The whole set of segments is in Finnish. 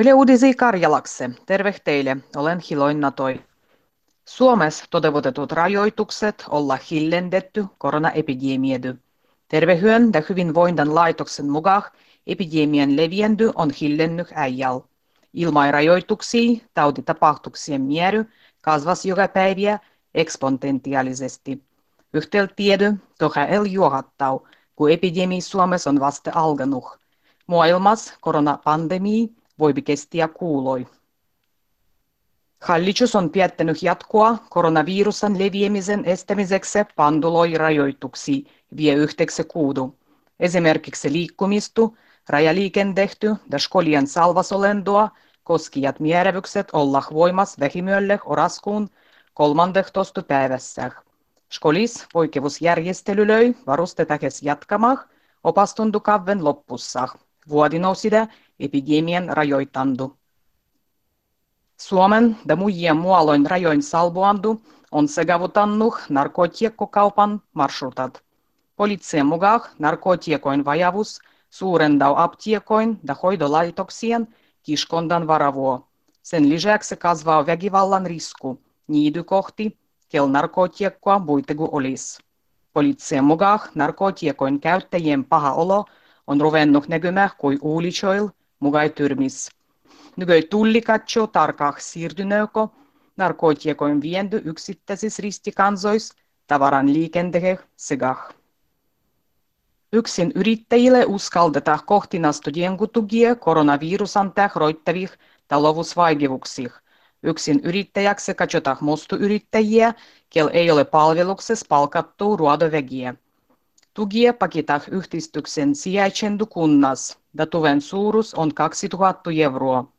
Yle Uudisi Karjalakse. Terve teille, olen Hiloin Natoi. Suomessa toteutetut rajoitukset olla hillendetty koronaepidemiedy. Tervehyön ja hyvinvoinnin laitoksen mukaan epidemian leviendy on hillennyt äijäl. Ilmairajoituksia tautitapahtuksien miery kasvas joka päivä eksponentiaalisesti. Yhtel tiedy toha el juohattau, kun epidemi Suomessa on vasta alkanut. Maailmassa koronapandemia voi kestiä kuuloi. Hallitus on päättänyt jatkoa koronavirusan leviämisen estämiseksi panduloi rajoituksia vie yhteksi kuudu. Esimerkiksi liikkumistu, rajaliikendehty ja skolien salvasolendoa koskijat määräykset olla voimas vähimölle oraskuun 13. päivässä. Skolis poikkeusjärjestelylöi varustetakes jatkamah opastundukaven loppussa. Vuodinousida epidemian rajoitandu. Suomen ja muiden mualoin rajoin salvoandu on segavutannut narkotiikkokaupan marsrutat. Poliittien mukaan narkotiekoin vajavus suurentaa aptiekoin ja hoidolaitoksien kiskondan varavuo. Sen lisäksi kasvaa väkivallan risku niidy kohti, kel narkotiekkoa buitegu olisi. Poliittien mukaan narkotiekoin käyttäjien paha olo on ruvennut näkymään kuin uulitsoil mugai tyrmis. Nykyi tulli katsoo tarkkaan siirtyneukö narkotiekoin viendy yksittäisissä ristikansois tavaran liikentehe segah. Yksin yrittäjille uskaldetaan kohtinasta jenkutugia koronavirusan roittavih talousvaikeuksih. Yksin yrittäjäksi katsotaan mostuyrittäjiä, kel ei ole palveluksessa palkattu ruodovägiä. Tugia pakitaan yhdistyksen sijaitsendu kunnas, ja tuven suuruus on 2000 euroa.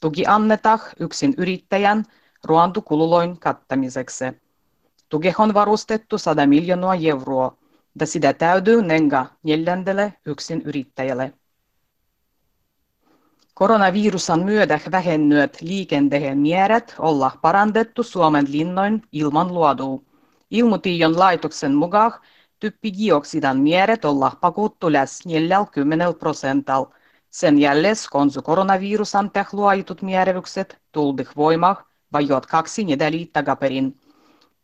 Tuki annetaan yksin yrittäjän ruoantukululoin kattamiseksi. Tuge on varustettu 100 miljoonaa euroa ja sitä täytyy nenga neljändelle yksin yrittäjälle. Koronavirusan myötä vähennyöt liikenteen määrät olla parannettu Suomen linnoin ilman luoduu. Ilmutiion laitoksen mukaan typpidioksidan määrät olla pakuttu läs 40 prosentalla. Sen jälleen konsu koronavirusan tehluaitut määräykset tuldih voimah vajot kaksi nedäli takaperin.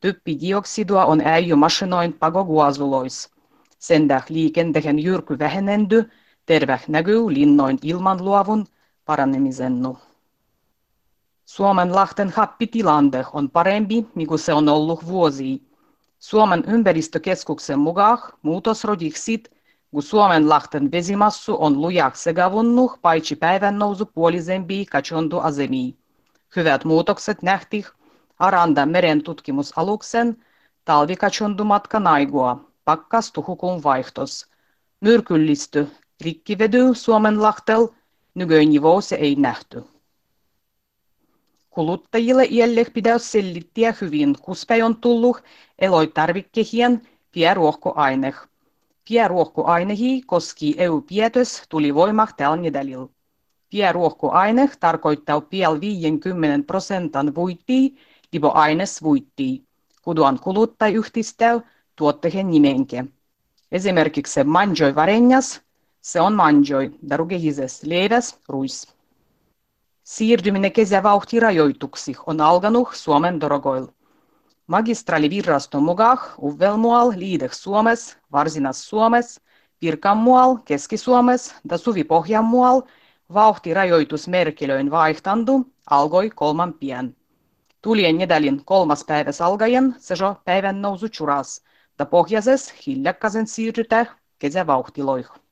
Typpidioksidua on äijy masinoin pagoguazulois. Sen täh liikenteen jyrky vähenendy, terve näkyy linnoin ilmanluovun paranemisennu. Suomen lahten happitilande on parempi, niin se on ollut vuosia. Suomen ympäristökeskuksen mukaan muutos rodiksit, kun Suomen lahten vesimassu on lujak segavunnut paitsi päivän nousu puolisempi katsontu asemi. Hyvät muutokset nähtiin Aranda meren tutkimusaluksen talvikatsontumatka naigua, pakkas tuhukun vaihtos. Myrkyllisty rikkivedy Suomenlahtel nykyinivousse ei nähty. Kuluttajille iälle pitäisi selittää hyvin, kuspäin on tullut eloitarvikkehien pieruohkoaine. Pieruohkoainehi koski EU-pietös tuli voimah tällä nedälillä. Pieruohkoaine tarkoittaa piel 50 prosentan voittia libo aines voittii, kuduan kuluttajayhdistää tuotteen nimenke. Esimerkiksi manjoi varenjas, se on manjoi, darugehises leiväs, ruis. Siirtyminen kesävauhtirajoituksi on alkanut Suomen dorogoil. Magistraaliviraston mukaan Uvelmual liideh Suomes, Varsinas Suomes, Pirkanmual, Keski-Suomes ja Suvi-Pohjanmual vauhtirajoitusmerkilöin vaihtandu alkoi kolman pian. Tulien nedälin kolmas päiväs alkaen sejo päivän nousu churas, ja pohjaises hiljakkaisen siirrytä kesävauhtiloihin.